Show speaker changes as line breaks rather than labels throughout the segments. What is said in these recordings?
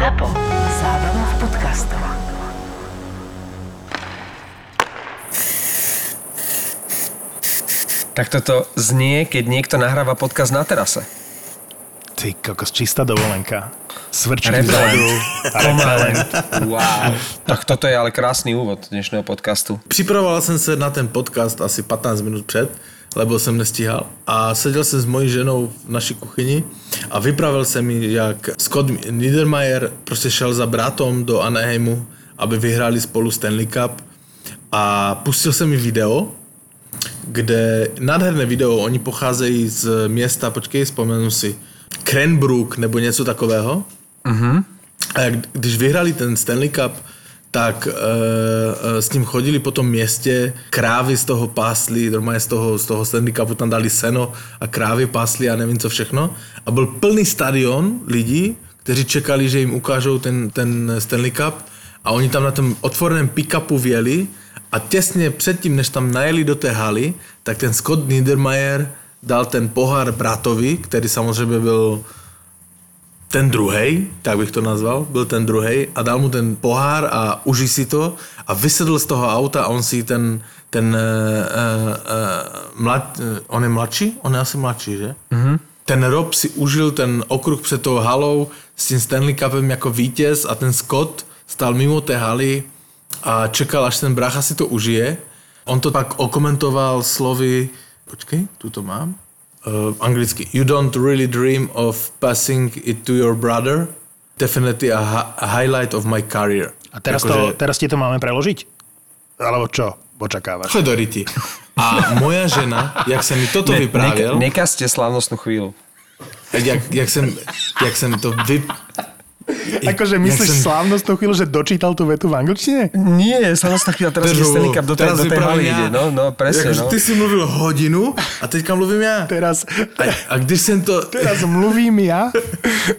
ZAPO. Zábrná v podcastov.
Tak toto znie, keď niekto nahráva podcast na terase.
Ty kokos, čistá dovolenka. Svrčky vzadu.
Wow. Tak toto je ale krásny úvod dnešného podcastu.
Připravoval jsem se na ten podcast asi 15 minut před, lebo jsem nestíhal. A seděl jsem s mojí ženou v naší kuchyni a vypravil jsem mi, jak Scott Niedermayer prostě šel za bratom do Anaheimu, aby vyhráli spolu Stanley Cup. A pustil jsem mi video, kde nádherné video, oni pocházejí z města, počkej, vzpomenu si, Cranbrook nebo něco takového. A jak, když vyhrali ten Stanley Cup, tak e, e, s ním chodili po tom městě, krávy z toho pásli, normálně z toho, z toho Stanley Cupu tam dali seno a krávy pásli a nevím co všechno. A byl plný stadion lidí, kteří čekali, že jim ukážou ten, ten Stanley Cup a oni tam na tom otvoreném pick-upu vjeli a těsně předtím, než tam najeli do té haly, tak ten Scott Niedermayer dal ten pohár bratovi, který samozřejmě byl ten druhej, tak bych to nazval, byl ten druhej a dal mu ten pohár a užij si to a vysedl z toho auta a on si ten, ten uh, uh, mlad, on je mladší? On je asi mladší, že? Mm-hmm. Ten Rob si užil ten okruh před tou halou s tím Stanley Cupem jako vítěz a ten Scott stál mimo té haly a čekal, až ten brácha si to užije. On to pak okomentoval slovy, počkej, tu to mám, uh, anglicky. You don't really dream of passing it to your brother. Definitely a, a highlight of my career.
A teraz, to, teraz ti to máme preložiť? Alebo čo očakávaš?
Choď do. A moja žena, jak jsem mi toto
Ne,
vyprávěl,
neka, nekazte slávnostnú chvíľu.
jak, jak, jsem, jak jsem to vy...
Akože myslíš
jsem-
slávnostnú chvíľu, že dočítal tú vetu v angličtine?
Nie, slávnostná chvíľa, teraz je Stanley Cup do, tej,
teraz
do tej haly ide. No, no, presne,
Jakože
no.
ty si mluvil hodinu a teďka mluvím já.
Teraz,
A, a když jsem to...
teraz mluvím ja,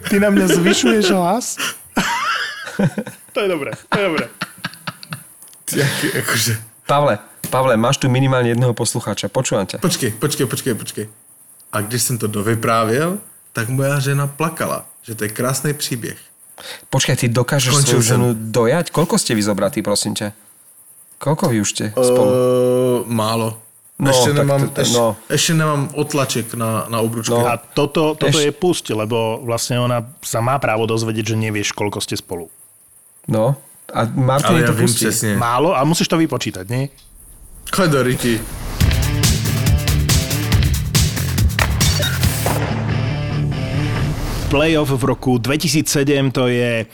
ty na mňa zvyšuješ hlas. To je dobré, to je dobré.
Jak, jakože...
Pavle, Pavle, máš tu minimálne jedného poslucháča. Počúvam ťa.
Počkej, počkej, počkej, počkej. A když jsem to dovyprávěl, tak moja žena plakala, že to je krásný příběh.
Počkaj, ty dokážeš
Skončil
svoju ženu dojať? Koľko ste vy zobratí, prosím ťa? Koľko vy už ste spolu?
Uh, málo.
No,
ešte, nemám,
to- to-
ešte,
no.
ešte nemám otlaček na, na obručke.
No.
A toto, toto
Eš-
je pusť, lebo vlastne ona sa má právo dozvedieť, že nevieš, koľko ste spolu.
No, a Martin
Ale
je
ja
to
vím
pustí.
Málo a musíš to vypočítať, nie?
Choď
Playoff v roku 2007 to je,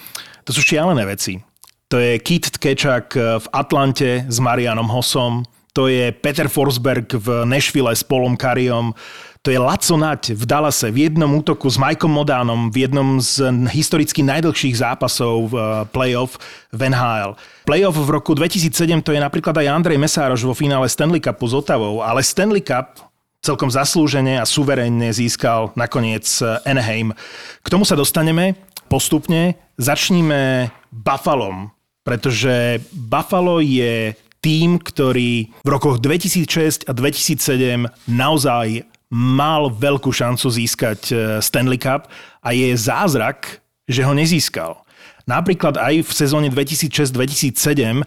to sú šialené veci. To je Kit Tkečak v Atlante s Marianom Hossom, to je Peter Forsberg v Nashville s Paulom Kariom, to je Laco Nať v Dallase v jednom útoku s Mikeom Modánom v jednom z historicky najdlhších zápasov v eh, playoff v NHL. Playoff v roku 2007 to je napríklad aj Andrej Mesároš vo finále Stanley Cupu s Otavou, ale Stanley Cup celkom zaslúžene a suverénne získal nakoniec eh, Anaheim. K tomu sa dostaneme postupne. Začníme Buffalom, pretože Buffalo je tým, ktorý v rokoch 2006 a 2007 naozaj mal veľkú šancu získať eh, Stanley Cup a je zázrak, že ho nezískal. Napríklad aj v sezóne 2006-2007 eh,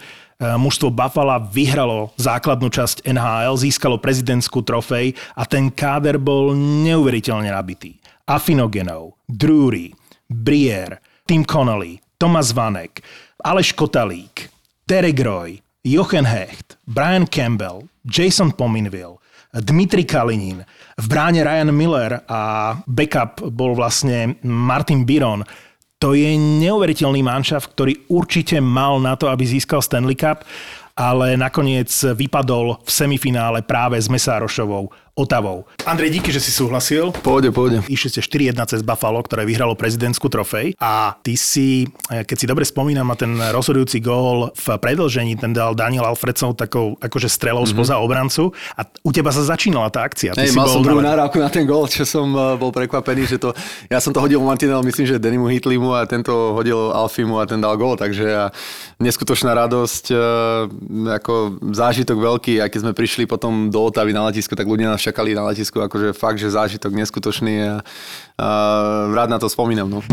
mužstvo Buffalo vyhralo základnú časť NHL, získalo prezidentskú trofej a ten káder bol neuveriteľne nabitý. Afinogenov, Drury, Brier, Tim Connolly, Thomas Vanek, Aleš Kotalík, Derek Roy, Jochen Hecht, Brian Campbell, Jason Pominville, Dmitri Kalinin, v bráne Ryan Miller a backup bol vlastne Martin Biron. To je neuveriteľný manšaft, ktorý určite mal na to, aby získal Stanley Cup, ale nakoniec vypadol v semifinále práve s Mesárošovou Otavou. Andrej, díky, že si súhlasil.
Pôjde, pôjde.
Išli ste 4-1 cez Buffalo, ktoré vyhralo prezidentskú trofej a ty si, eh, keď si dobre spomínam, a ten rozhodujúci gól v predlžení, ten dal Daniel Alfredsov takou akože strelou mm-hmm. spoza obrancu a u teba sa začínala tá akcia. Ty
Hej,
si
mal
bol
som druhú
na-
nahrávku na ten gól, čo som uh, bol prekvapený, že to... Ja som to hodil Martinel, myslím, že Denimu Hitlimu a tento hodil Alfimu a ten dal gól, takže ja, neskutočná radosť, uh, ako zážitok veľký, aj keď sme prišli potom do Otavy na letisko, tak ľudia nás čakali na letisku, akože fakt, že zážitok neskutočný a, a rád na to spomínam. No.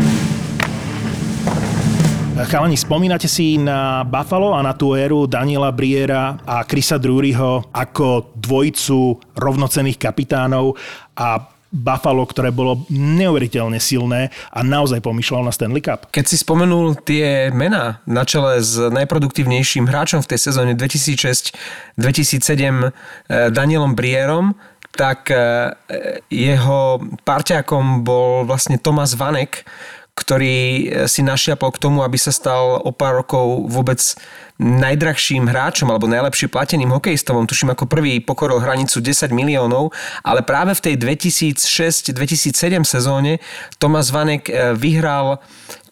Chalani, spomínate si na Buffalo a na tú éru Daniela Briera a Chrisa Druryho ako dvojicu rovnocených kapitánov a Buffalo, ktoré bolo neuveriteľne silné a naozaj pomýšľalo na Stanley Cup.
Keď si spomenul tie mená na čele s najproduktívnejším hráčom v tej sezóne 2006-2007 Danielom Brierom, tak eh, jeho parťákom bol vlastne Tomas Vanek, ktorý eh, si našiapol k tomu, aby sa stal o pár rokov vôbec najdrahším hráčom alebo najlepšie plateným hokejistom. Tuším, ako prvý pokoril hranicu 10 miliónov, ale práve v tej 2006-2007 sezóne Tomas Vanek eh, vyhral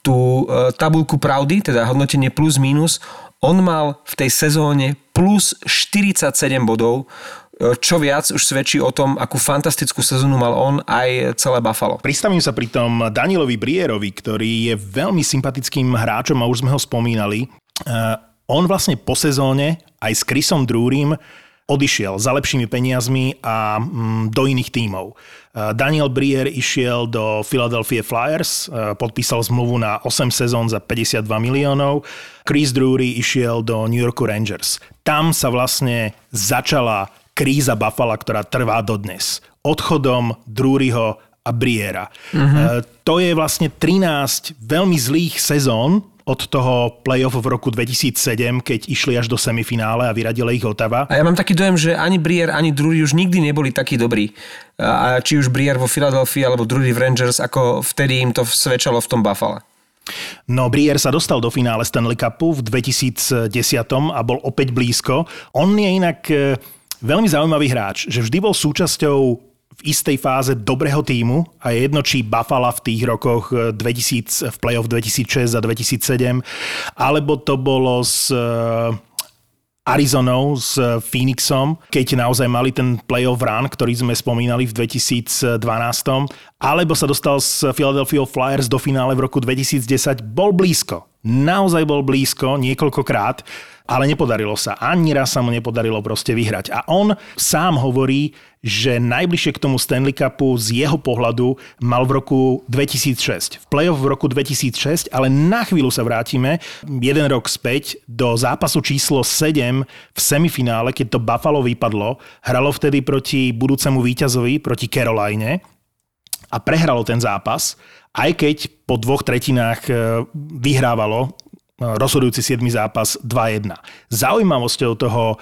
tú tabulku pravdy, teda hodnotenie plus minus. On mal v tej sezóne plus 47 bodov, čo viac už svedčí o tom, akú fantastickú sezónu mal on aj celé Buffalo.
Pristavím sa pri tom Danielovi Brierovi, ktorý je veľmi sympatickým hráčom a už sme ho spomínali. On vlastne po sezóne aj s Chrisom Drúrim odišiel za lepšími peniazmi a mm, do iných tímov. Daniel Brier išiel do Philadelphia Flyers, podpísal zmluvu na 8 sezón za 52 miliónov. Chris Drury išiel do New Yorku Rangers. Tam sa vlastne začala kríza Buffalo, ktorá trvá dodnes. Odchodom Druryho a Briera. Uh-huh. To je vlastne 13 veľmi zlých sezón od toho playoff v roku 2007, keď išli až do semifinále a vyradila ich Otava.
A ja mám taký dojem, že ani Brier, ani Drury už nikdy neboli takí dobrí. A či už Brier vo Philadelphia alebo Drury v Rangers, ako vtedy im to svedčalo v tom Buffalo.
No, Brier sa dostal do finále Stanley Cupu v 2010 a bol opäť blízko. On je inak e, veľmi zaujímavý hráč, že vždy bol súčasťou v istej fáze dobrého týmu a je jedno, či Buffalo v tých rokoch 2000, eh, v playoff 2006 a 2007, alebo to bolo s eh, Arizonou, s Phoenixom, keď naozaj mali ten playoff run, ktorý sme spomínali v 2012, alebo sa dostal z Philadelphia Flyers do finále v roku 2010, bol blízko. Naozaj bol blízko niekoľkokrát ale nepodarilo sa. Ani raz sa mu nepodarilo proste vyhrať. A on sám hovorí, že najbližšie k tomu Stanley Cupu z jeho pohľadu mal v roku 2006. V playoff v roku 2006, ale na chvíľu sa vrátime jeden rok späť do zápasu číslo 7 v semifinále, keď to Buffalo vypadlo. Hralo vtedy proti budúcemu víťazovi, proti Caroline a prehralo ten zápas, aj keď po dvoch tretinách e, vyhrávalo rozhodujúci 7. zápas 2-1. Zaujímavosťou toho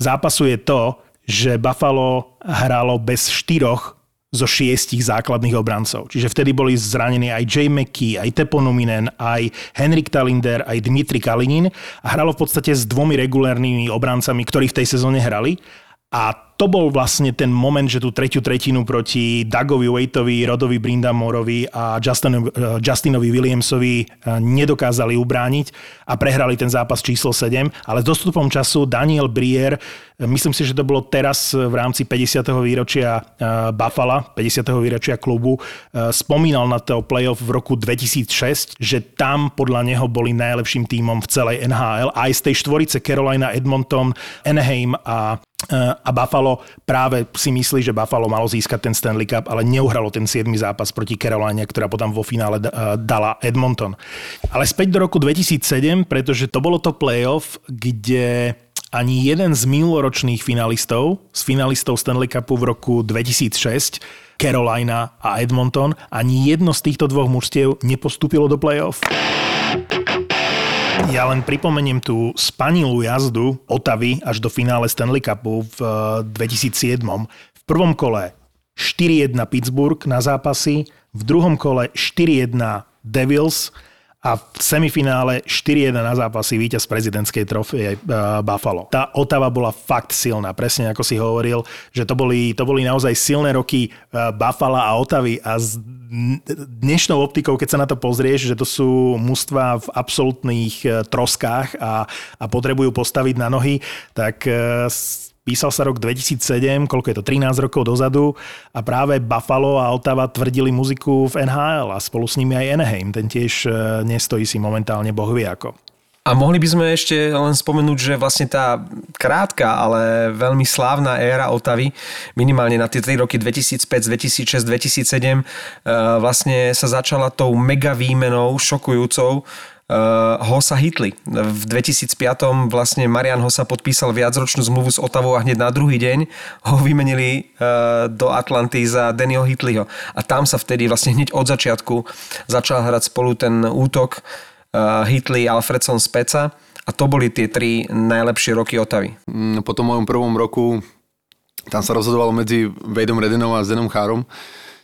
zápasu je to, že Buffalo hralo bez štyroch zo šiestich základných obrancov. Čiže vtedy boli zranení aj Jay McKee, aj Teponuminen, aj Henrik Talinder, aj Dmitri Kalinin a hralo v podstate s dvomi regulárnymi obrancami, ktorí v tej sezóne hrali. A to bol vlastne ten moment, že tú tretiu tretinu proti Dagovi Waitovi, Rodovi Brindamorovi a Justinovi, eh, Justinovi Williamsovi eh, nedokázali ubrániť a prehrali ten zápas číslo 7, ale s dostupom času Daniel Brier, eh, myslím si, že to bolo teraz v rámci 50. výročia Buffalo, 50. výročia klubu, spomínal na to playoff v roku 2006, že tam podľa neho boli najlepším tímom v celej NHL. Aj z tej štvorice Carolina, Edmonton, Anaheim a a Buffalo práve si myslí, že Buffalo malo získať ten Stanley Cup, ale neuhralo ten 7. zápas proti Caroline, ktorá potom vo finále dala Edmonton. Ale späť do roku 2007, pretože to bolo to playoff, kde ani jeden z minuloročných finalistov, z finalistov Stanley Cupu v roku 2006, Carolina a Edmonton, ani jedno z týchto dvoch mužstiev nepostúpilo do playoff. Ja len pripomeniem tú spanilú jazdu Otavy až do finále Stanley Cupu v 2007. Eh, v prvom kole 4-1 Pittsburgh na zápasy, v druhom kole 4-1 Devils, a v semifinále 4-1 na zápasy víťaz prezidentskej trofeje Buffalo. Tá Otava bola fakt silná, presne ako si hovoril, že to boli, to boli naozaj silné roky Buffalo a Otavy a s dnešnou optikou, keď sa na to pozrieš, že to sú mužstva v absolútnych e, troskách a, a potrebujú postaviť na nohy, tak Písal sa rok 2007, koľko je to, 13 rokov dozadu a práve Buffalo a Ottawa tvrdili muziku v NHL a spolu s nimi aj Anaheim. Ten tiež e, nestojí si momentálne boh vie ako.
A mohli by sme ešte len spomenúť, že vlastne tá krátka, ale veľmi slávna éra Otavy, minimálne na tie 3 roky 2005, 2006, 2007, vlastne sa začala tou mega výmenou šokujúcou Hosa hitli. V 2005 vlastne Marian Hosa podpísal viacročnú zmluvu s Otavou a hneď na druhý deň ho vymenili uh, do Atlanty za Dannyho Hitliho. A tam sa vtedy vlastne hneď od začiatku začal hrať spolu ten útok uh, Hitli, Alfredson, Speca a to boli tie tri najlepšie roky Otavy.
Mm, Po tom mojom prvom roku tam sa rozhodovalo medzi Vejdom Redinom a Zdenom Chárom.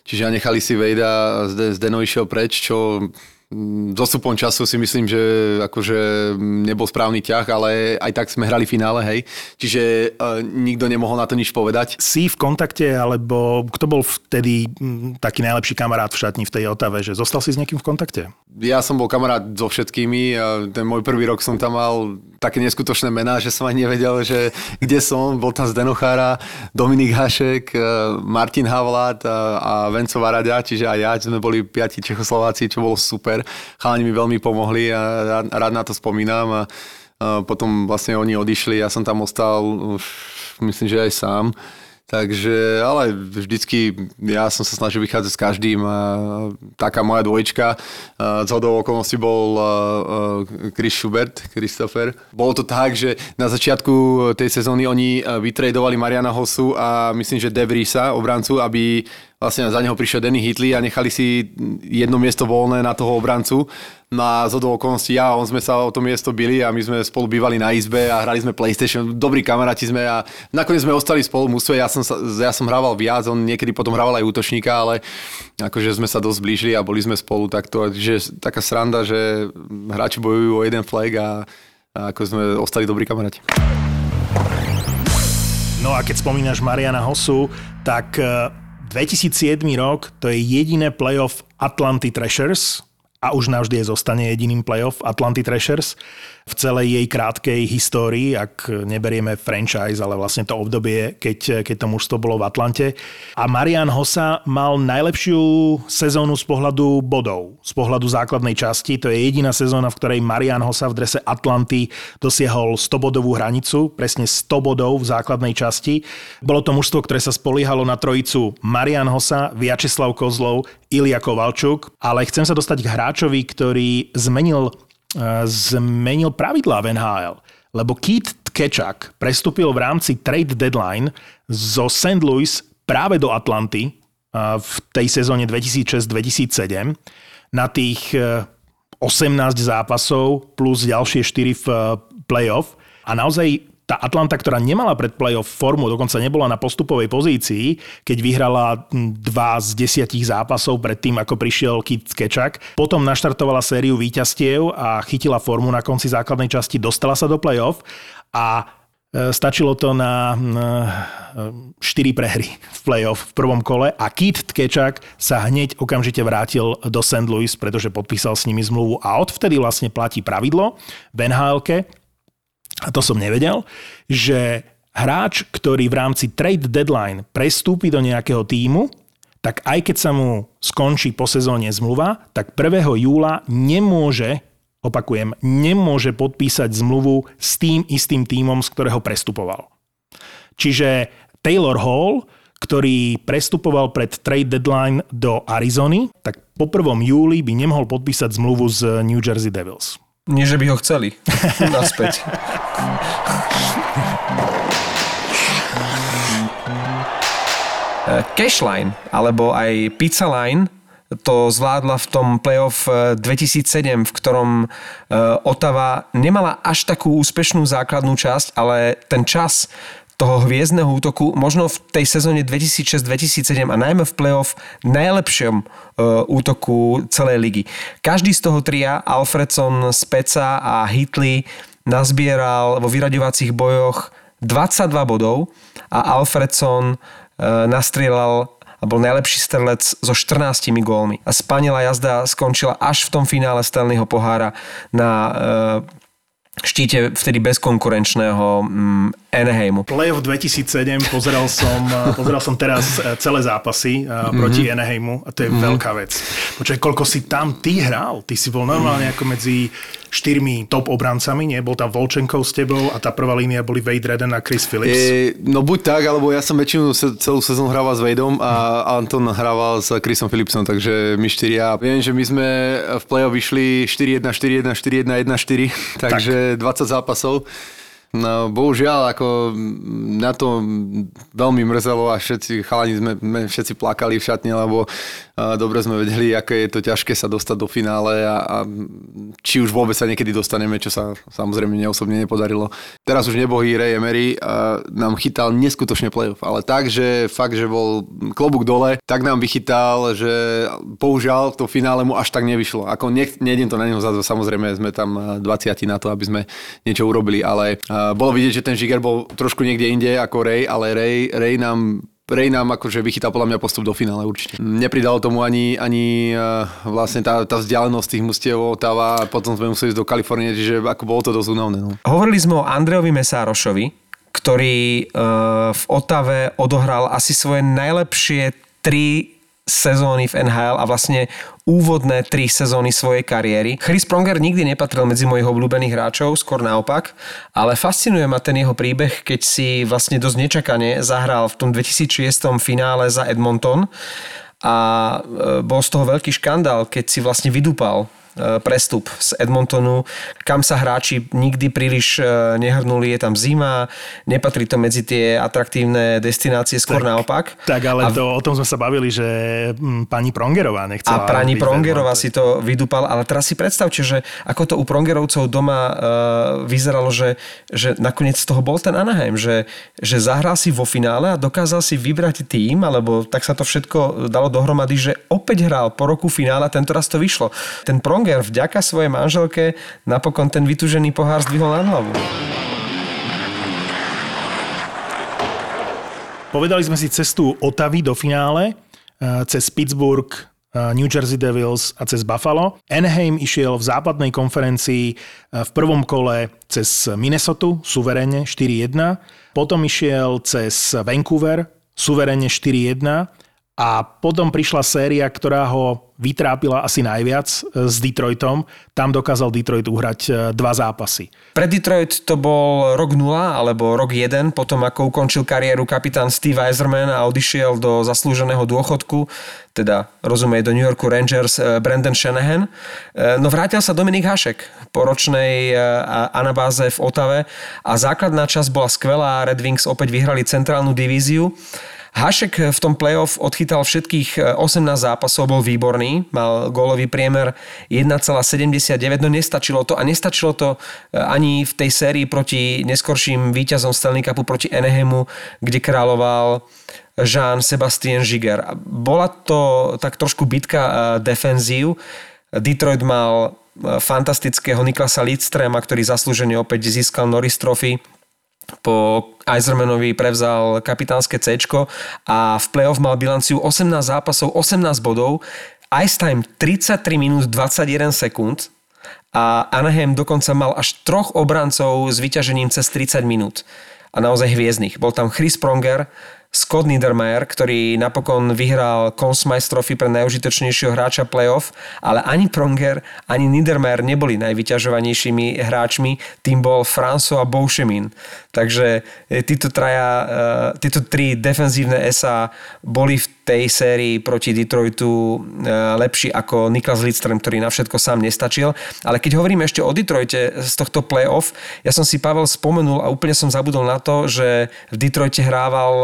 Čiže nechali si Vejda, Zdeno išiel preč, čo mm, s odstupom času si myslím, že akože nebol správny ťah, ale aj tak sme hrali finále, hej. Čiže uh, nikto nemohol na to nič povedať.
Si v kontakte, alebo kto bol vtedy mm, taký najlepší kamarát v šatni v tej Otave, že zostal si s niekým v kontakte?
Ja som bol kamarát so všetkými a ten môj prvý rok som tam mal také neskutočné mená, že som ani nevedel, že kde som. Bol tam Zdenochára, Dominik Hašek, e, Martin Havlát a, a Venco Varaďa, čiže aj ja, sme boli piati Čechoslováci, čo bolo super. Chalani mi veľmi pomohli a rád, rád na to spomínam a, a potom vlastne oni odišli, ja som tam ostal, myslím, že aj sám. Takže, ale vždycky ja som sa snažil vychádzať s každým taká moja dvojčka. Z hodou okolností bol Chris Schubert, Christopher. Bolo to tak, že na začiatku tej sezóny oni vytredovali Mariana Hosu a myslím, že Devrisa, obrancu, aby vlastne za neho prišiel Danny Hitli a nechali si jedno miesto voľné na toho obrancu. No a z hodou okolností ja a on sme sa o to miesto bili a my sme spolu bývali na izbe a hrali sme PlayStation. Dobrí kamaráti sme a nakoniec sme ostali spolu v. Ja som, sa, ja som hrával viac, on niekedy potom hrával aj útočníka, ale akože sme sa dosť blížili a boli sme spolu takto. Že taká sranda, že hráči bojujú o jeden flag a, a ako sme ostali dobrí kamaráti.
No a keď spomínaš Mariana Hosu, tak eh, 2007 rok to je jediné playoff Atlanty Thrashers a už navždy je zostane jediným playoff Atlanty Thrashers v celej jej krátkej histórii, ak neberieme franchise, ale vlastne to obdobie, keď, keď to mužstvo bolo v Atlante. A Marian Hossa mal najlepšiu sezónu z pohľadu bodov, z pohľadu základnej časti. To je jediná sezóna, v ktorej Marian Hossa v drese Atlanty dosiahol 100-bodovú hranicu, presne 100 bodov v základnej časti. Bolo to mužstvo, ktoré sa spoliehalo na trojicu Marian Hossa, Viačeslav Kozlov, Ilia Kovalčuk, ale chcem sa dostať k hráčovi, ktorý zmenil zmenil pravidlá v NHL. Lebo Keith Tkečak prestúpil v rámci trade deadline zo St. Louis práve do Atlanty v tej sezóne 2006-2007 na tých 18 zápasov plus ďalšie 4 v playoff. A naozaj tá Atlanta, ktorá nemala pred playoff formu, dokonca nebola na postupovej pozícii, keď vyhrala dva z desiatich zápasov pred tým, ako prišiel Kit Kečak. Potom naštartovala sériu víťazstiev a chytila formu na konci základnej časti, dostala sa do playoff a e, Stačilo to na 4 prehry v playoff v prvom kole a Kit Tkečak sa hneď okamžite vrátil do St. Louis, pretože podpísal s nimi zmluvu a odvtedy vlastne platí pravidlo v nhl a to som nevedel, že hráč, ktorý v rámci trade deadline prestúpi do nejakého týmu, tak aj keď sa mu skončí po sezóne zmluva, tak 1. júla nemôže, opakujem, nemôže podpísať zmluvu s tým istým týmom, z ktorého prestupoval. Čiže Taylor Hall, ktorý prestupoval pred trade deadline do Arizony, tak po 1. júli by nemohol podpísať zmluvu z New Jersey Devils.
Nie, že by ho chceli naspäť. Cashline, alebo aj Pizza Line to zvládla v tom playoff 2007, v ktorom Otava nemala až takú úspešnú základnú časť, ale ten čas toho hviezdneho útoku možno v tej sezóne 2006-2007 a najmä v playoff najlepšom útoku celej ligy. Každý z toho tria, Alfredson, Speca a Hitley, nazbieral vo vyraďovacích bojoch 22 bodov a Alfredson nastrieľal a bol najlepší strelec so 14 gólmi. A Spanila jazda skončila až v tom finále Stanleyho pohára na štíte vtedy bezkonkurenčného mm, Anaheimu.
Playoff 2007, pozeral som, pozeral som teraz celé zápasy mm-hmm. proti Anaheimu a to je mm-hmm. veľká vec. Počkaj, koľko si tam ty hral? Ty si bol normálne ako medzi štyrmi top obrancami, nie? Bol tam Volčenkov s tebou a tá prvá línia boli Wade Redden a Chris Phillips.
E, no buď tak, alebo ja som väčšinu celú sezónu hrával s Wadeom a Anton hrával s Chrisom Phillipsom, takže my štyria. Viem, že my sme v play-off vyšli 4-1, 4-1, 4-1, 1-4, takže tak. 20 zápasov. No, bohužiaľ, ako na to veľmi mrzelo a všetci chalani sme, sme všetci plakali v šatne, lebo uh, dobre sme vedeli, aké je to ťažké sa dostať do finále a, a či už vôbec sa niekedy dostaneme, čo sa samozrejme mne osobne nepodarilo. Teraz už nebohý Ray Emery uh, nám chytal neskutočne playoff, ale tak, že fakt, že bol klobúk dole, tak nám vychytal, že bohužiaľ to finále mu až tak nevyšlo. Ako nech, nejdem to na neho za samozrejme sme tam 20 na to, aby sme niečo urobili, ale bolo vidieť, že ten Žiger bol trošku niekde inde ako Ray, ale Ray, Ray nám Ray nám akože vychytal podľa mňa postup do finále určite. Nepridalo tomu ani, ani uh, vlastne tá, tá vzdialenosť tých mustiev Otava potom sme museli ísť do Kalifornie, čiže ako bolo to dosť únavné. No.
Hovorili sme o Andrejovi Mesárošovi, ktorý uh, v Otave odohral asi svoje najlepšie tri sezóny v NHL a vlastne úvodné tri sezóny svojej kariéry. Chris Pronger nikdy nepatril medzi mojich obľúbených hráčov, skôr naopak, ale fascinuje ma ten jeho príbeh, keď si vlastne dosť nečakane zahral v tom 2006 finále za Edmonton a e, bol z toho veľký škandál, keď si vlastne vydúpal E, prestup z Edmontonu, kam sa hráči nikdy príliš e, nehrnuli, je tam zima, nepatrí to medzi tie atraktívne destinácie, skôr tak, naopak.
Tak, ale a, to, o tom sme sa bavili, že hm, pani Prongerová nechcela.
A pani Prongerová si to vydúpala, ale teraz si predstavte, že ako to u Prongerovcov doma uh, vyzeralo, že, že nakoniec z toho bol ten Anaheim, že, že zahral si vo finále a dokázal si vybrať tým, alebo tak sa to všetko dalo dohromady, že opäť hral po roku finále a tento raz to vyšlo. Ten Prong Pronger vďaka svojej manželke napokon ten vytužený pohár zdvihol na hlavu.
Povedali sme si cestu Otavy do finále, eh, cez Pittsburgh, eh, New Jersey Devils a cez Buffalo. Anaheim išiel v západnej konferencii eh, v prvom kole cez Minnesota, suverene 4-1. Potom išiel cez Vancouver, suverene 4-1. A potom prišla séria, ktorá ho vytrápila asi najviac e, s Detroitom. Tam dokázal Detroit uhrať e, dva zápasy.
Pre Detroit to bol rok 0 alebo rok 1, potom ako ukončil kariéru kapitán Steve Eiserman a odišiel do zaslúženého dôchodku, teda rozumie do New Yorku Rangers e, Brandon Shanahan. No vrátil sa Dominik Hašek po ročnej anabáze v Otave a základná časť bola skvelá. Red Wings opäť vyhrali centrálnu divíziu. Hašek v tom playoff odchytal všetkých 18 e, zápasov, bol výborný, mal gólový priemer 1,79, no nestačilo to a nestačilo to e, ani v tej sérii proti neskorším víťazom Stanley Cupu proti Enehemu, kde kráľoval Jean Sebastien Žiger. Bola to tak trošku bitka e, defenzív. Detroit mal fantastického Niklasa Lidstrema, ktorý zaslúžene opäť získal Norris Trophy po Eisermanovi prevzal kapitánske C a v playoff mal bilanciu 18 zápasov, 18 bodov, ice time 33 minút 21 sekúnd. A Anaheim dokonca mal až troch obrancov s vyťažením cez 30 minút. A naozaj hviezdnych. Bol tam Chris Pronger, Scott Niedermayer, ktorý napokon vyhral Conn Smythe Trophy pre najužitočnejšieho hráča playoff, ale ani Pronger, ani Niedermayer neboli najvyťažovanejšími hráčmi, tým bol François Bouchemin. Takže e, títo, traja, e, títo tri defenzívne SA boli v tej sérii proti Detroitu e, lepší ako Niklas Lidström, ktorý na všetko sám nestačil. Ale keď hovoríme ešte o Detroite z tohto playoff, ja som si Pavel spomenul a úplne som zabudol na to, že v Detroite hrával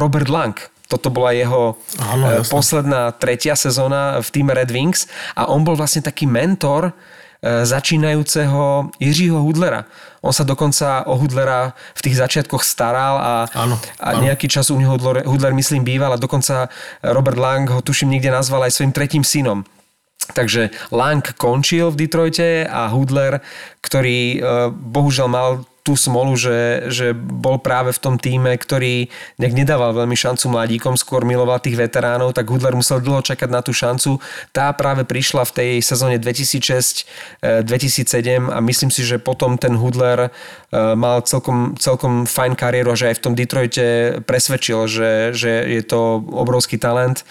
Robert Lang. Toto bola jeho Áno, jasne. posledná tretia sezóna v týme Red Wings a on bol vlastne taký mentor začínajúceho Jiřího Hudlera. On sa dokonca o Hudlera v tých začiatkoch staral a, áno, a nejaký čas u neho Hudler, Hudler, myslím, býval a dokonca Robert Lang ho tuším niekde nazval aj svojim tretím synom. Takže Lang končil v Detroite a Hudler, ktorý e, bohužiaľ mal tú smolu, že, že bol práve v tom týme, ktorý nejak nedával veľmi šancu mladíkom, skôr miloval tých veteránov, tak Hudler musel dlho čakať na tú šancu. Tá práve prišla v tej sezóne 2006-2007 eh, a myslím si, že potom ten Hudler mal celkom, celkom fajn kariéru a že aj v tom Detroite presvedčil, že, že je to obrovský talent.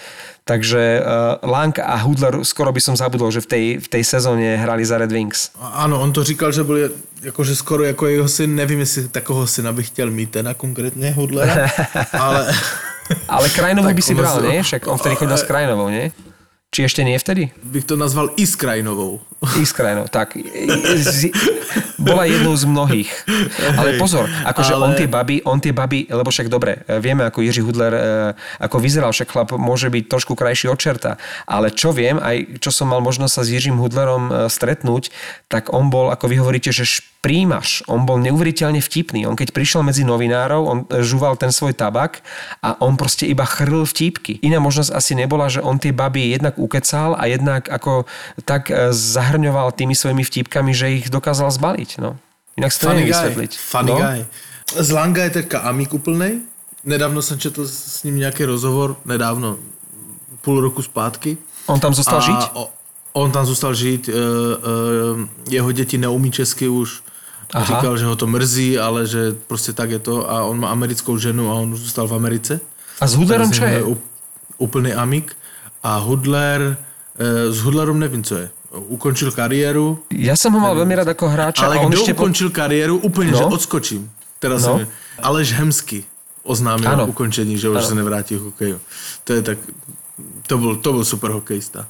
Takže uh, Lang a Hudler skoro by som zabudol, že v tej, v tej sezóne hrali za Red Wings.
Ano, on to říkal, že byl jakože skoro jako jeho syn, nevím, jestli takového syna bych chtěl mít, teda konkrétně Hudlera, ale...
Ale Krajnovou
Tak
by si bral, nie? Však on vtedy chodil s Krajnovou, nie? Či ešte nie vtedy?
bych to nazval i s Krajinovou.
Iskrajno, tak. Z, bola jednou z mnohých. Ale pozor, akože
Ale-
on tie baby, on tie baby, lebo však dobre, vieme ako Jiří Hudler, e, ako vyzeral, však chlap môže byť trošku krajší od čerta. Ale čo viem, aj čo som mal možnosť sa s Jiřím Hudlerom e, stretnúť, tak on bol, ako vy hovoríte, že šprímaš. On bol neuveriteľne vtipný. On keď prišiel medzi novinárov, on e, žuval ten svoj tabak a on proste iba chrl vtípky. Iná možnosť asi nebola, že on tie baby jednak ukecal a jednak ako tak e, zahrňoval tými svojimi vtípkami, že ich dokázal zbaliť. No. Inak si to neviem vysvetliť.
funny
no?
guy. Z Langa je teďka amík úplnej. Nedávno jsem četl s ním nějaký rozhovor, nedávno, půl roku zpátky.
On tam zostal
A
žiť?
o- On tam zůstal žít, e, e, jeho děti neumí česky už.
Aha.
Říkal, že ho to mrzí, ale že prostě tak je to a on má americkou ženu a on zůstal v Americe.
A s Hudlerom čo je?
Úplný amík. A Hudler, e, s Hudlerom nevím, co je. Ukončil kariéru,
Ja som ho mal veľmi rád ako hráča.
ale
a on
kdo
ešte po...
ukončil kariéru, úplně,
No.
že odskočím. Teda
No.
Aleš Hemsky oznámil
Ano.
ukončení, že už
Ano.
se nevrátí k hokeju. To je tak, to byl, to byl super hokejista.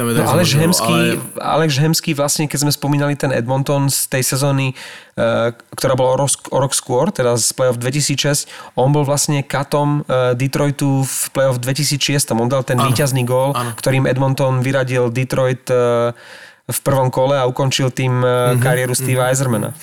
No, Aleš Hemský,
ale
Aleš Hemský vlastne, keď sme spomínali ten Edmonton z tej sezóny, eh, ktorá bola o rok, o rok skôr, teda z playoff 2006, on bol vlastne katom eh, Detroitu v playoff 2006. On dal ten
Áno,
víťazný gól,
áno.
ktorým Edmonton vyradil Detroit eh, v prvom kole a ukončil tým
Mhm,
mm kariéru Steva Eisermana.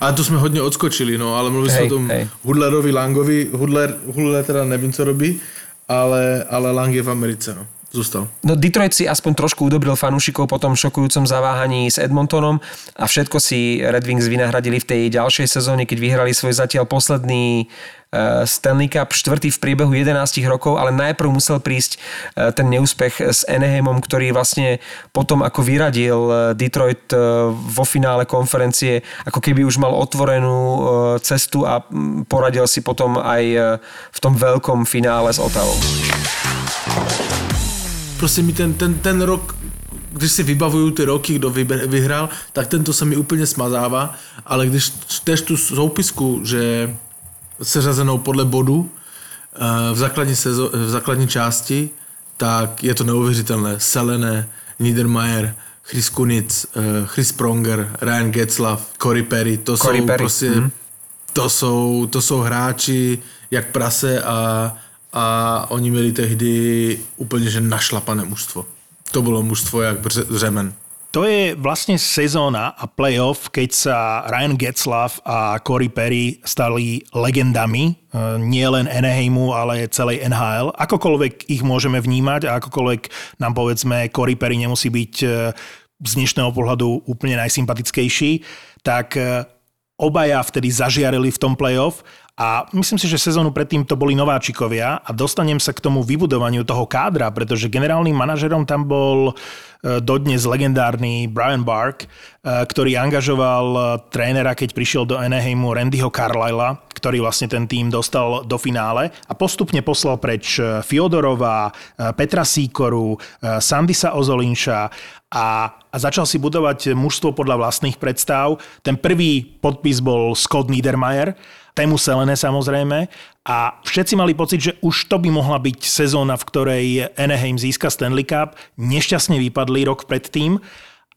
Ale to jsme hodně odskočili, no, ale mluvili
Hej,
o tom
hej.
Hudlerovi, Langovi. Hudler, Hudler teda nevím, co robí, ale, ale Lang je v Americe, no. Zůstal.
No Detroit si aspoň trošku udobril fanúšikov po tom šokujúcom zaváhaní s Edmontonom a všetko si Red Wings vynahradili v tej ďalšej sezóne, keď vyhrali svoj zatiaľ posledný eh, Stanley Cup, štvrtý v priebehu 11 rokov, ale najprv musel prísť eh, ten neúspech s Anaheimom, ktorý vlastne potom ako vyradil eh, Detroit vo finále konferencie, ako keby už mal otvorenú cestu a poradil si potom aj v tom veľkom finále s Ottawou.
Prostě mi ten, ten, ten rok, když si vybavuju ty roky, kdo vyber, vyhrál, tak tento se mi úplně smazává, ale když čteš tu soupisku, že seřazenou podle bodu eh, v základní, sezo, v základní části, tak je to neuvěřitelné. Selené, Niedermayer, Chris Kunic, eh, Chris Pronger, Ryan Getzlav, Corey Perry, to
Corey
jsou
Perry,
prostě,
mhm.
to, jsou, to jsou hráči jak prase a, a oni měli tehdy úplně že našlapané mužstvo. To bylo mužstvo jak bře- řemen.
To je vlastne sezóna a playoff, keď sa Ryan Getzlav a Corey Perry stali legendami eh, nie len ale celej NHL. Akokoľvek ich môžeme vnímať a akokoľvek nám povedzme Corey Perry nemusí byť eh, z dnešného pohľadu úplne najsympatickejší, tak eh, obaja vtedy zažiarili v tom playoff a myslím si, že sezónu predtým to boli nováčikovia a dostanem sa k tomu vybudovaniu toho kádra, pretože generálnym manažerom tam bol e, dodnes legendárny Brian Bark, e, ktorý angažoval e, trénera, keď prišiel do Anaheimu Randyho Carlyla, ktorý vlastne ten tým dostal do finále a postupne poslal preč Fiodorova, Petra Sýkoru, e, Sandisa Ozolinša a, a začal si budovať mužstvo podľa vlastných predstav. Ten prvý podpis bol Scott Niedermayer, tému Selene samozrejme a všetci mali pocit, že už to by mohla byť sezóna, v ktorej Anaheim získa Stanley Cup. Nešťastne vypadli rok predtým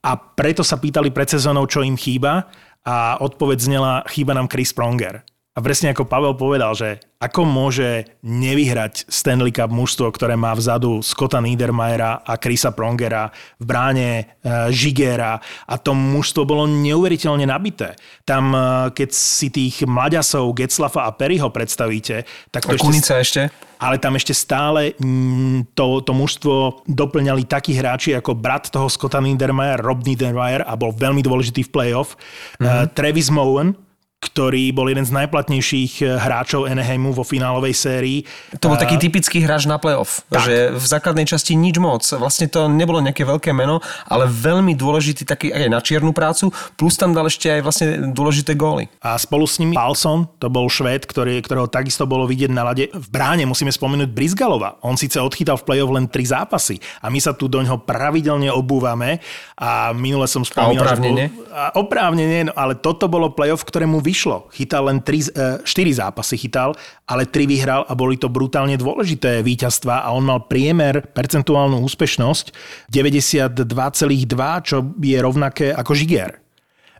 a preto sa pýtali pred sezónou, čo im chýba a odpoveď znela, chýba nám Chris Pronger. A presne ako Pavel povedal, že ako môže nevyhrať Stanley Cup mužstvo, ktoré má vzadu Scotta Niedermayera a Chrisa Prongera, v bráne e, Žigera a to mužstvo bolo neuveriteľne nabité. Tam, e, keď si tých mlaďasov Getzlafa a Perryho predstavíte, tak to ešte
Kunica ešte?
ale tam ešte stále mm, to, to mužstvo doplňali takí hráči ako brat toho Scotta Niedermayer, Rob Niedermayer a bol veľmi dôležitý v playoff. Mm-hmm. Uh, Travis Mowen, ktorý bol jeden z najplatnejších eh, hráčov Anaheimu vo finálovej sérii.
To bol
A-
taký typický hráč na playoff,
Tak.
že v základnej časti nič moc. Vlastne to nebolo nejaké veľké meno, ale veľmi dôležitý taký aj na čiernu prácu, plus tam dal ešte aj vlastne dôležité góly.
A spolu s nimi Palson, to bol Švéd, ktorý, ktorého takisto bolo vidieť na lade. V bráne musíme spomenúť Brizgalova. On síce odchytal v play-off len tri zápasy a my sa tu do ňoho pravidelne obúvame a minule som spomínal,
oprávnene?
že bol, a oprávnene, no, ale toto bolo play-off, ktorému vyšlo. Chytal len 3, 4 zápasy chytal, ale 3 vyhral a boli to brutálne dôležité víťazstva a on mal priemer, percentuálnu úspešnosť 92,2, čo je rovnaké ako Žiger.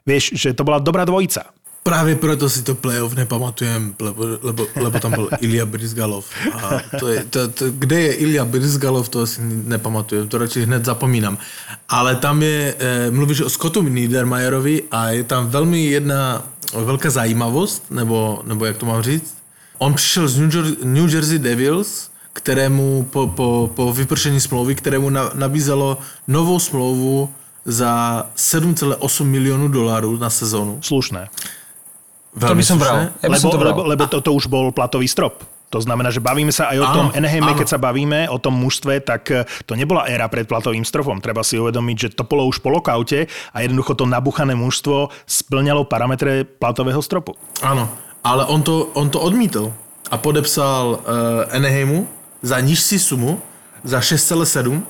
Vieš, že to bola dobrá dvojica.
Právě proto si to playoff nepamatujem, lebo, lebo, lebo tam byl Ilya Brizgalov. A to je, to, to, kde je Ilya Brizgalov, to si nepamatujem, to radši hned zapomínám. Ale tam je, eh, mluvíš o Scottu Niedermayerovi a je tam velmi jedna velká zajímavost, nebo, nebo jak to mám říct. On přišel z New Jersey, New Jersey Devils, kterému po, po, po vypršení smlouvy, kterému na, nabízelo novou smlouvu za 7,8 milionů dolarů na sezónu.
Slušné.
To by som
slušné.
bral. Ja by
lebo,
som to bral.
lebo, lebo toto už bol platový strop. To znamená, že bavíme sa aj o
Áno,
tom Anaheime,
áno.
keď sa bavíme o tom mužstve, tak eh, to nebola éra pred platovým stropom. Treba si uvedomiť, že to bolo už po lokaute a jednoducho to nabuchané mužstvo splňalo parametre platového stropu.
Ano, ale on to, on to odmítl a podepsal uh, Anaheimu za nižší sumu, za 6,7.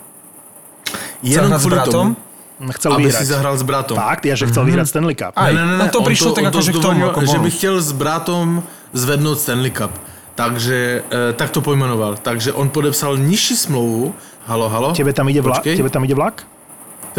Jenom
bratom?
tomu,
Chcel
aby
vyhrať.
si zahral s bratom.
Fakt, ja, že chcel vyhrať Stanley Cup.
Aj, no to
on
prišlo tak
on to
akože k tomu,
zdôvodnil,
ako
že by chtěl s bratom zvednout Stanley Cup. Takže, uh, tak to pojmenoval. Takže on podepsal nižší smlouvu. Halo, halo.
Tebe tam ide vlak?
Počkej,
Tebe tam ide vlak?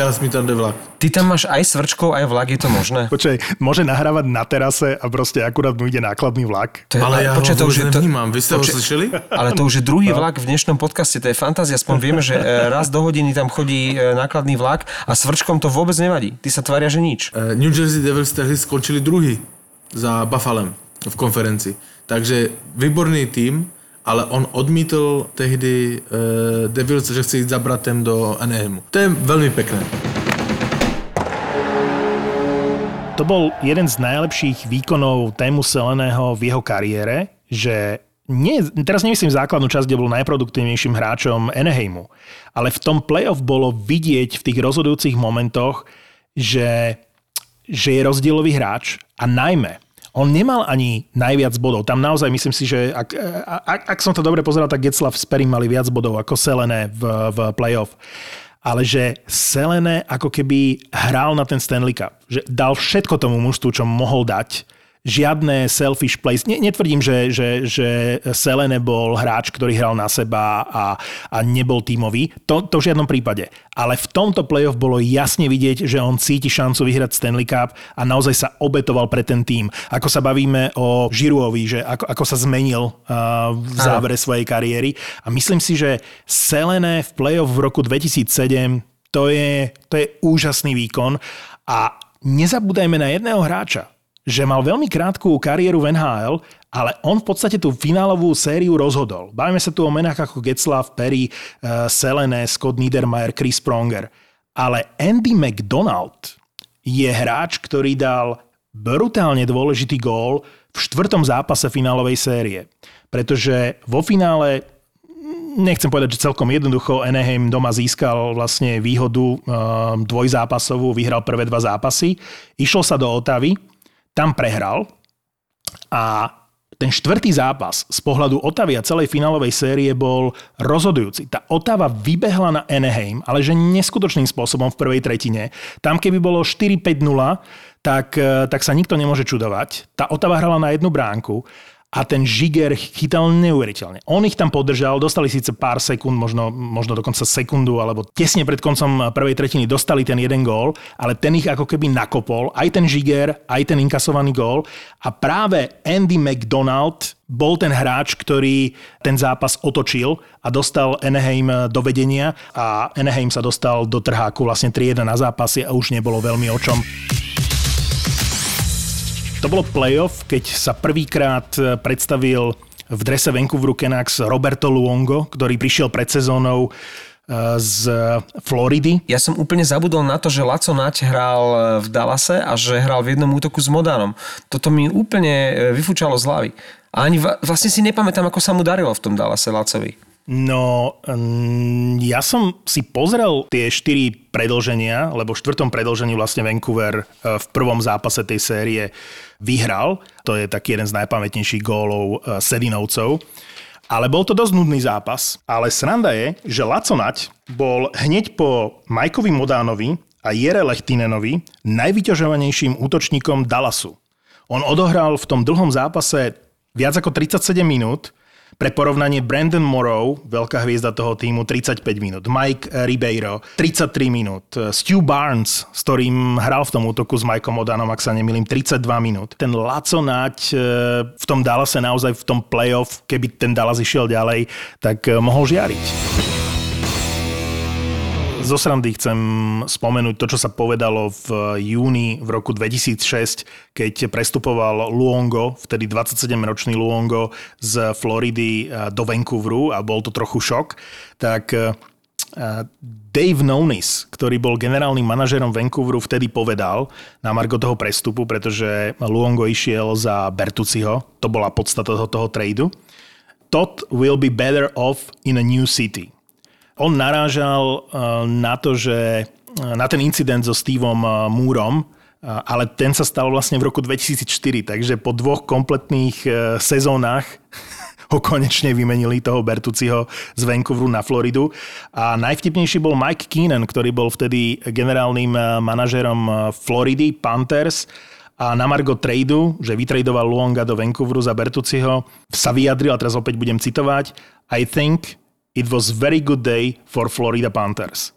teraz mi tam jde vlak.
Ty tam máš aj svrčkov, aj vlak, je to možné?
Počkej, môže nahrávať na terase a proste akurát mu ide nákladný vlak.
To je,
Ale ja
počkaj,
ho
to už to,
nevnímam. Vy ste ho
počkaj,
slyšeli?
Ale to už je druhý vlak v dnešnom podcaste, to je fantázia. Aspoň vieme, že e, raz do hodiny tam chodí e, nákladný vlak a svrčkom to vôbec nevadí. Ty sa tvária, že nič.
Eh, New Jersey Devils tehdy skončili druhý za Buffalem v konferenci. Takže výborný tým, ale on odmítl tehdy uh, Devils, že chce jít za bratem do Anaheimu. To je veľmi pekné.
To bol jeden z najlepších výkonov tému Seleného v jeho kariére, že nie, teraz nemyslím základnú časť, kde bol najproduktívnejším hráčom Anaheimu, ale v tom playoff bolo vidieť v tých rozhodujúcich momentoch, že, že je rozdielový hráč a najmä on nemal ani najviac bodov. Tam naozaj myslím si, že ak, ak, ak som to dobre pozeral, tak Getzlav s Perry mali viac bodov ako Selené v, v playoff ale že Selene ako keby hral na ten Stanley Cup. Že dal všetko tomu mužstvu, čo mohol dať. Žiadne selfish plays. Ne, netvrdím, že, že, že Selene bol hráč, ktorý hral na seba a, a nebol tímový. To, to v žiadnom prípade. Ale v tomto playoff bolo jasne vidieť, že on cíti šancu vyhrať Stanley Cup a naozaj sa obetoval pre ten tým. Ako sa bavíme o Žiruovi, že ako, ako sa zmenil uh, v závere svojej kariéry. A myslím si, že Selene v playoff v roku 2007 to je, to je úžasný výkon a nezabúdajme na jedného hráča, že mal veľmi krátku kariéru v NHL, ale on v podstate tú finálovú sériu rozhodol. Bavíme sa tu o menách ako Getzlav, Perry, uh, Selene, Scott Niedermayer, Chris Pronger. Ale Andy McDonald je hráč, ktorý dal brutálne dôležitý gól v štvrtom zápase finálovej série. Pretože vo finále nechcem povedať, že celkom jednoducho Anaheim doma získal vlastne výhodu um, dvojzápasovú, vyhral prvé dva zápasy, išlo sa do Otavy, tam prehral a ten štvrtý zápas z pohľadu Otavy a celej finálovej série bol rozhodujúci. Tá Otava vybehla na Anaheim, ale že neskutočným spôsobom v prvej tretine. Tam keby bolo 4-5-0, tak, eh, tak sa nikto nemôže čudovať. Tá Otava hrala na jednu bránku a ten Žiger chytal neuveriteľne. On ich tam podržal, dostali síce pár sekúnd, možno, možno dokonca sekundu, alebo tesne pred koncom prvej tretiny dostali ten jeden gól, ale ten ich ako keby nakopol, aj ten Žiger, aj ten inkasovaný gól. A práve Andy McDonald bol ten hráč, ktorý ten zápas otočil a dostal Anaheim do vedenia a Anaheim sa dostal do trháku vlastne 3-1 na zápasy a už nebolo veľmi o čom. To bolo playoff, keď sa prvýkrát predstavil v drese Vancouveru Canucks Roberto Luongo, ktorý prišiel pred sezónou z Floridy.
Ja som úplne zabudol na to, že Laco Nať hral e, v Dallase a že hral v jednom útoku s Modanom. Toto mi úplne e, vyfúčalo z hlavy. A ani vlastne si nepamätám, ako sa mu darilo v tom Dallase Lacovi.
No, mm, ja som si pozrel tie štyri predlženia, lebo v štvrtom predlžení vlastne Vancouver e, v prvom zápase tej série vyhral. To je taký jeden z najpamätnejších gólov Sedinovcov. Ale bol to dosť nudný zápas. Ale sranda je, že Laco Nať bol hneď po Majkovi Modánovi a Jere Lechtinenovi najvyťažovanejším útočníkom Dallasu. On odohral v tom dlhom zápase viac ako 37 minút pre porovnanie Brandon Morrow, veľká hviezda toho týmu, 35 minút. Mike Ribeiro, 33 minút. Stu Barnes, s ktorým hral v tom útoku s Mikeom Odanom, ak sa nemýlim, 32 minút. Ten Laco Nať e, v tom Dallase naozaj v tom playoff, keby ten Dallas išiel ďalej, tak e, mohol žiariť zo srandy chcem spomenúť to, čo sa povedalo v júni v roku 2006, keď prestupoval Luongo, vtedy 27-ročný Luongo z Floridy eh, do Vancouveru a bol to trochu šok, tak eh, Dave Nonis, ktorý bol generálnym manažerom Vancouveru, vtedy povedal na margo toho prestupu, pretože Luongo išiel za Bertuciho, to bola podstata toho, toho tradu. Todd will be better off in a new city on narážal eh, na to, že eh, na ten incident so Steveom eh, Moorom, ale ten sa stal vlastne v roku 2004, takže po dvoch kompletných sezónach ho konečne vymenili toho Bertuciho z Vancouveru na Floridu. A najvtipnejší bol Mike Keenan, ktorý bol vtedy generálnym manažerom Floridy Panthers a na Margo tradu, že vytradoval Luonga do Vancouveru za Bertuciho, sa vyjadril, a teraz opäť budem citovať, I think It was very good day for Florida Panthers.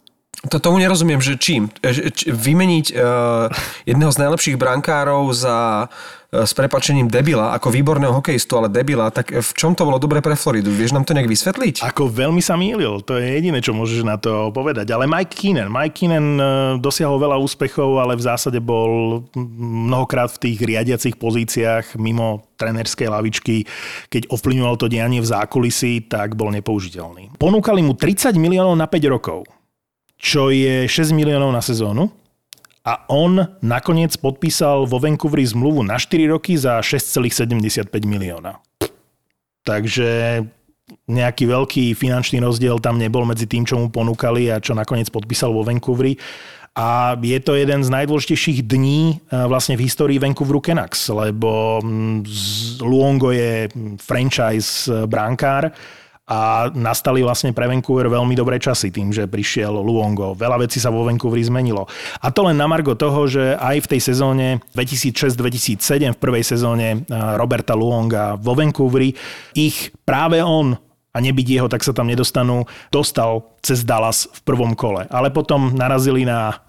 To tomu nerozumiem, že čím? Č- vymeniť uh, jedného z najlepších brankárov za uh, s prepačením debila, ako výborného hokejistu, ale debila, tak v čom to bolo dobre pre Floridu? Vieš nám to nejak vysvetliť?
Ako veľmi sa mýlil, to je jediné, čo môžeš na to povedať. Ale Mike Keenan, Mike Keenan uh, dosiahol veľa úspechov, ale v zásade bol mnohokrát v tých riadiacich pozíciách mimo trenerskej lavičky, keď ovplyvňoval to dianie v zákulisí, tak bol nepoužiteľný. Ponúkali mu 30 miliónov na 5 rokov čo je 6 miliónov na sezónu. A on nakoniec podpísal vo Vancouveri zmluvu na 4 roky za 6,75 milióna. Takže nejaký veľký finančný rozdiel tam nebol medzi tým, čo mu ponúkali a čo nakoniec podpísal vo Vancouveri. A je to jeden z najdôležitejších dní e, vlastne v histórii Vancouveru Canucks, lebo Luongo je franchise e, bránkár, a nastali vlastne pre Vancouver veľmi dobré časy tým, že prišiel Luongo. Veľa vecí sa vo Vancouveri zmenilo. A to len na margo toho, že aj v tej sezóne 2006-2007, v prvej sezóne eh, Roberta Luonga vo Vancouveri, ich práve on a nebyť jeho, tak sa tam nedostanú, dostal cez Dallas v prvom kole. Ale potom narazili na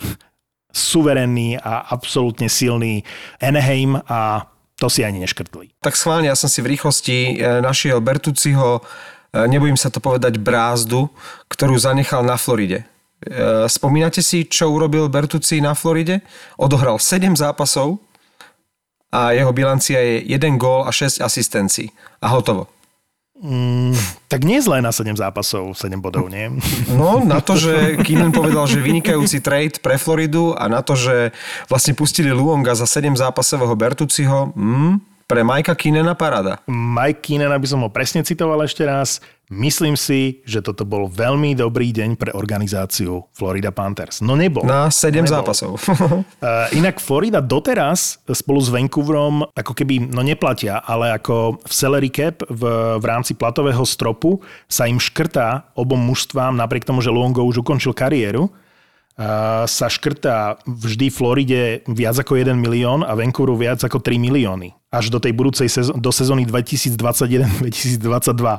suverénny a absolútne silný Anaheim a to si ani neškrtli.
Tak schválne, ja som si v rýchlosti eh, našiel Bertuciho nebojím sa to povedať, brázdu, ktorú zanechal na Floride. E, spomínate si, čo urobil Bertucci na Floride? Odohral 7 zápasov a jeho bilancia je 1 gól a 6 asistencií. A hotovo.
Mm, tak nie zlé na 7 zápasov, 7 bodov, nie?
No, na to, že Keenan povedal, že vynikajúci trade pre Floridu a na to, že vlastne pustili Luonga za 7 zápasového Bertuciho, mm, pre Majka Kinena parada.
Mike Kinena by som ho presne citoval ešte raz. Myslím si, že toto bol veľmi dobrý deň pre organizáciu Florida Panthers. No nebol.
Na 7 nebol. zápasov.
uh, inak Florida doteraz spolu s Vancouverom ako keby, no neplatia, ale ako v salary cap v, v rámci platového stropu sa im škrtá obom mužstvám, napriek tomu, že Luongo už ukončil kariéru, sa škrtá vždy Floride viac ako 1 milión a Vancouveru viac ako 3 milióny. Až do tej budúcej sezó- do sezóny 2021-2022.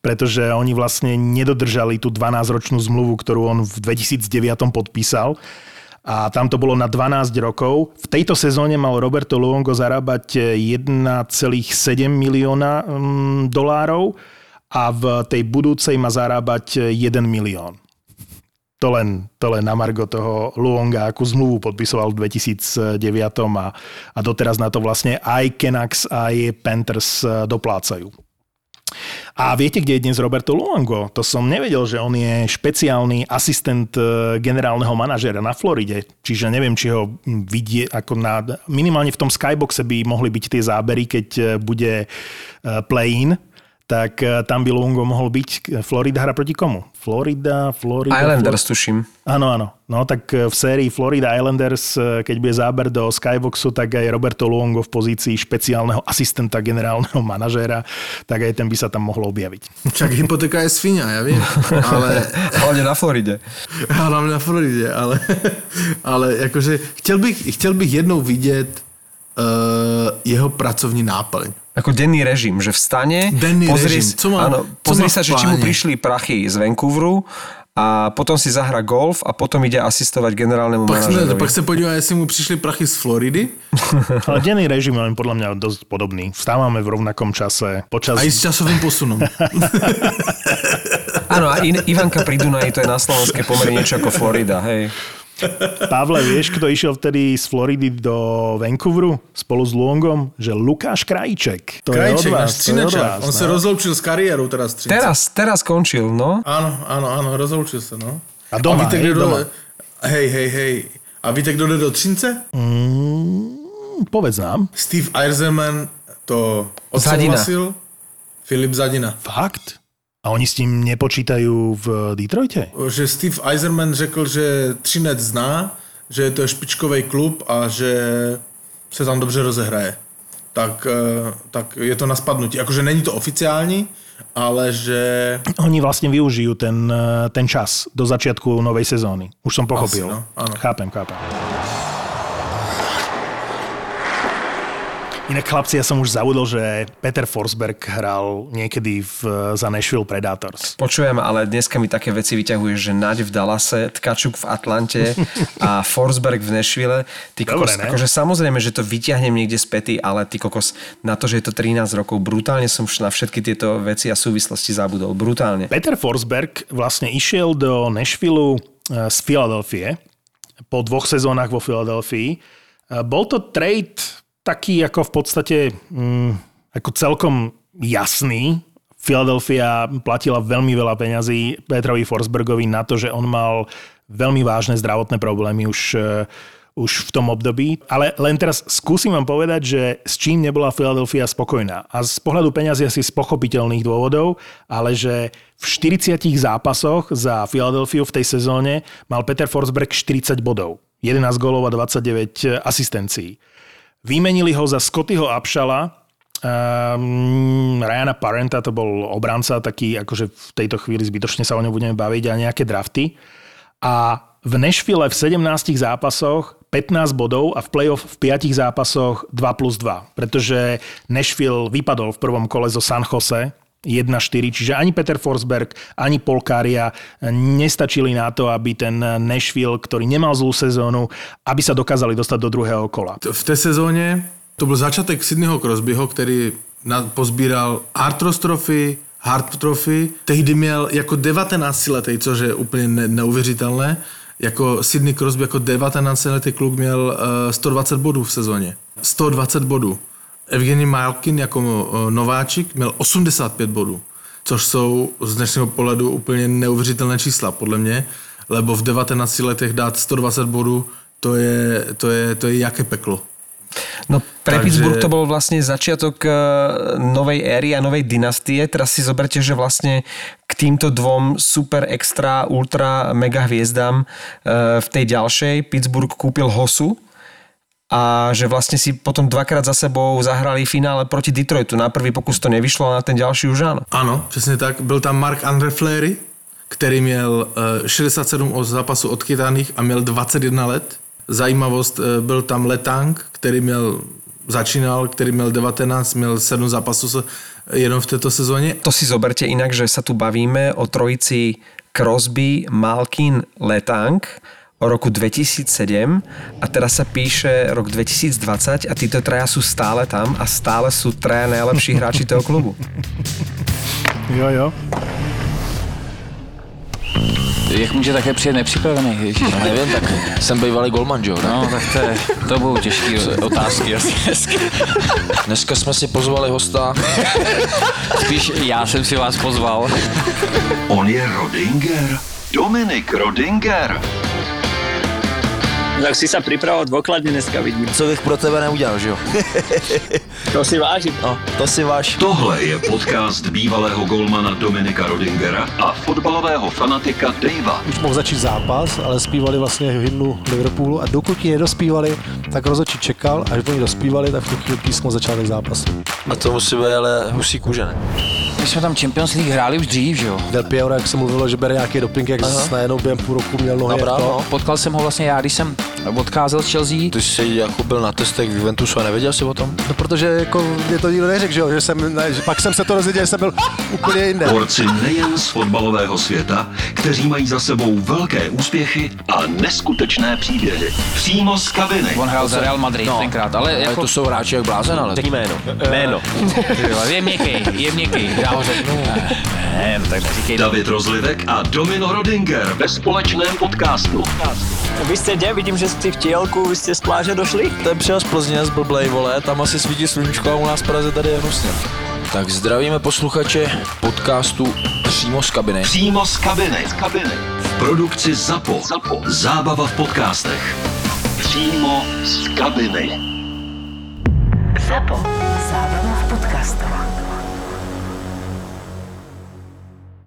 Pretože oni vlastne nedodržali tú 12-ročnú zmluvu, ktorú on v 2009 podpísal. A tam to bolo na 12 rokov. V tejto sezóne mal Roberto Luongo zarábať 1,7 milióna mm, dolárov a v tej budúcej má zarábať 1 milión. To len, to len na margo toho Luonga, akú zmluvu podpisoval v 2009 a, a doteraz na to vlastne aj Canucks, aj Panthers e, doplácajú. A viete, kde je dnes Roberto Luongo? To som nevedel, že on je špeciálny asistent e, generálneho manažera na Floride. Čiže neviem, či ho vidie ako na... Minimálne v tom skyboxe by mohli byť tie zábery, keď e, bude play-in tak eh, tam by Lungo mohol byť. Florida hra proti komu? Florida, Florida...
Islanders, Florida. tuším.
Áno, áno. No tak eh, v sérii Florida Islanders, eh, keď bude záber do Skyboxu, tak aj Roberto Luongo v pozícii špeciálneho asistenta generálneho manažéra, tak aj ten by sa tam mohol objaviť.
Čak hypotéka je svinia, ja viem. Ale...
Hlavne na Floride.
Hlavne na Floride, ale, ale akože chtěl bych, chtěl bych jednou vidět uh, jeho pracovní náplň.
Ako denný režim, že vstane,
denný
pozrie,
režim. Co má,
áno,
co
pozrie
má
sa, že či mu prišli prachy z Vancouveru a potom si zahra golf a potom ide asistovať generálnemu
pak
manažerovi.
Pak sa podíva, jestli mu prišli prachy z Floridy.
Ale denný režim je podľa mňa dosť podobný. Vstávame v rovnakom čase. Počas...
Aj s časovým posunom.
Áno, a Ivanka pri Dunaji, to je na slovenské pomerne niečo ako Florida, hej.
Pavle, vieš, kto išiel vtedy z Floridy do Vancouveru spolu s Luongom? Že Lukáš Krajíček.
To Krajíček, je od vás, to je od vás, On no? sa rozloučil s kariérou teraz. 30.
Teraz, teraz skončil, no.
Áno, áno, áno, rozloučil sa, no.
A doma,
a víte,
hej,
doma. Hej, hej, hej. A víte, kto jde do Třince?
Mm, povedz nám.
Steve Eierzeman to odsouhlasil. Filip Zadina.
Fakt? A oni s tím nepočítajú v Detroite?
Že Steve Eiserman řekl, že Třinec zná, že to je špičkový klub a že se tam dobře rozehraje. Tak, eh, tak je to na spadnutí. Akože není to oficiální, ale že...
Oni vlastne využijú ten, eh, ten čas do začiatku novej sezóny. Už som pochopil.
Asi, no, áno.
Chápem, chápem. Inak chlapci, ja som už zaudol, že Peter Forsberg hral niekedy v, za Nashville Predators.
Počujem, ale dneska mi také veci vyťahuje, že Naď v Dallase, Tkačuk v Atlante a Forsberg v Nashville. Ty kokos,
Dobre, ne?
akože samozrejme, že to vyťahnem niekde z pety, ale ty kokos, na to, že je to 13 rokov, brutálne som na všetky tieto veci a súvislosti zabudol. Brutálne.
Peter Forsberg vlastne išiel do Nashville eh, z Filadelfie po dvoch sezónach vo Filadelfii. Eh, Bol to trade taký ako v podstate mm, ako celkom jasný. Philadelphia platila veľmi veľa peňazí Petrovi Forsbergovi na to, že on mal veľmi vážne zdravotné problémy už, uh, už v tom období. Ale len teraz skúsim vám povedať, že s čím nebola Philadelphia spokojná. A z pohľadu peňazí asi z pochopiteľných dôvodov, ale že v 40 zápasoch za Philadelphia v tej sezóne mal Peter Forsberg 40 bodov. 11 gólov a 29 asistencií. Vymenili ho za Scottyho Abšala, um, Ryana Parenta, to bol obranca, taký akože v tejto chvíli zbytočne sa o ňom budeme baviť a nejaké drafty. A v Nashville v 17 zápasoch 15 bodov a v playoff v 5 zápasoch 2 plus 2. Pretože Nashville vypadol v prvom kole zo San Jose, 1-4, čiže ani Peter Forsberg, ani Polkária nestačili na to, aby ten Nashville, ktorý nemal zlú sezónu, aby sa dokázali dostať do druhého kola.
V té sezóně to byl začátek Sydneyho Crosbyho, který pozbíral Artros Trophy, Trophy. Tehdy měl jako 19 letý, což je úplně ne, neuvěřitelné. Jako Sydney Crosby jako 19 letý kluk měl uh, 120 bodů v sezóně. 120 bodů. Evgeny Malkin jako uh, nováčik měl 85 bodů, což jsou z dnešního pohledu úplně neuvěřitelné čísla, podle mě, lebo v 19 letech dát 120 bodů, to je, to je, to je jaké peklo.
No pre
Takže-
Pittsburgh to bol vlastne začiatok eh, novej éry a novej dynastie. Teraz si zoberte, že vlastne k týmto dvom super extra ultra mega hviezdám eh, v tej ďalšej Pittsburgh kúpil Hosu a že vlastne si potom dvakrát za sebou zahrali finále proti Detroitu. Na prvý pokus to nevyšlo a na ten ďalší už áno.
Ano, přesně tak. Byl tam Mark Andre Fleury, který měl eh, 67 od zápasů odchytaných a měl 21 let. Zajímavost, eh, byl tam Letang, který měl začínal, který měl 19, měl 7 zápasů jenom v této sezóně.
To si zoberte inak, že sa tu bavíme o trojici Crosby, Malkin, Letang o roku 2007 a teraz sa píše rok 2020 a títo traja sú stále tam a stále sú traja najlepší hráči toho klubu.
Jo, jo.
Jak může také přijet nepřipravený? Ježiš.
No nevím, tak jsem bývalý golman, jo?
No, tak to, je, to budou těžké otázky asi dneska.
Dneska jsme si pozvali hosta.
Spíš já jsem si vás pozval.
On je Rodinger. Dominik Rodinger.
Tak si sa pripravoval dôkladne dneska, vidím.
Co bych pro tebe neudělal, že jo?
To si vážim.
No, to si váš.
Tohle je podcast bývalého golmana Dominika Rodingera a fotbalového fanatika Davea.
už mohl začít zápas, ale zpívali vlastně hymnu Liverpoolu a dokud ji nedospívali, tak rozhodčí čekal, až oni dospívali, tak v tu chvíli písmo začátek zápasu.
A to musí být ale husí kůže, ne?
My jsme tam Champions League hráli už dřív, že jo?
Del Piero, jak se mluvilo, že bere nějaký doping, jak najednou během půl roku měl nohy
Dobrá,
jako.
no.
Potkal jsem ho vlastně já, když jsem odcházel z Chelsea.
Ty jsi jako byl na testech v Juventusu a nevěděl jsi o tom?
No, protože jako mě to nikdo neřekl, že, jo, že jsem, ne, že pak jsem se to dozvěděl, že jsem byl úplně jinde.
Borci nejen z fotbalového světa, kteří mají za sebou velké úspěchy a neskutečné příběhy. Přímo z kabiny.
On hrál za Real Madrid no. tenkrát, ale
Ale
jako...
to jsou hráči jak blázen, ale...
Řekni jméno. Jméno. je měkký, je měkký, já ho řeknu. Ne, tak neříkej.
David Rozlivek a Domino Rodinger ve společném podcastu.
Vy ste kde? Vidím, že ste v Tielku, vy ste z pláže došli?
Ten přijel z Plzně, z blblej, vole, tam asi svítí sluníčko a u nás v Praze tady je hnusně. Tak zdravíme posluchače podcastu přímo z kabiny.
Přímo z kabiny. Z kabiny. V produkci ZAPO. ZAPO. Zábava v podcastech. Přímo z kabiny.
ZAPO. Zábrná v podcastovách.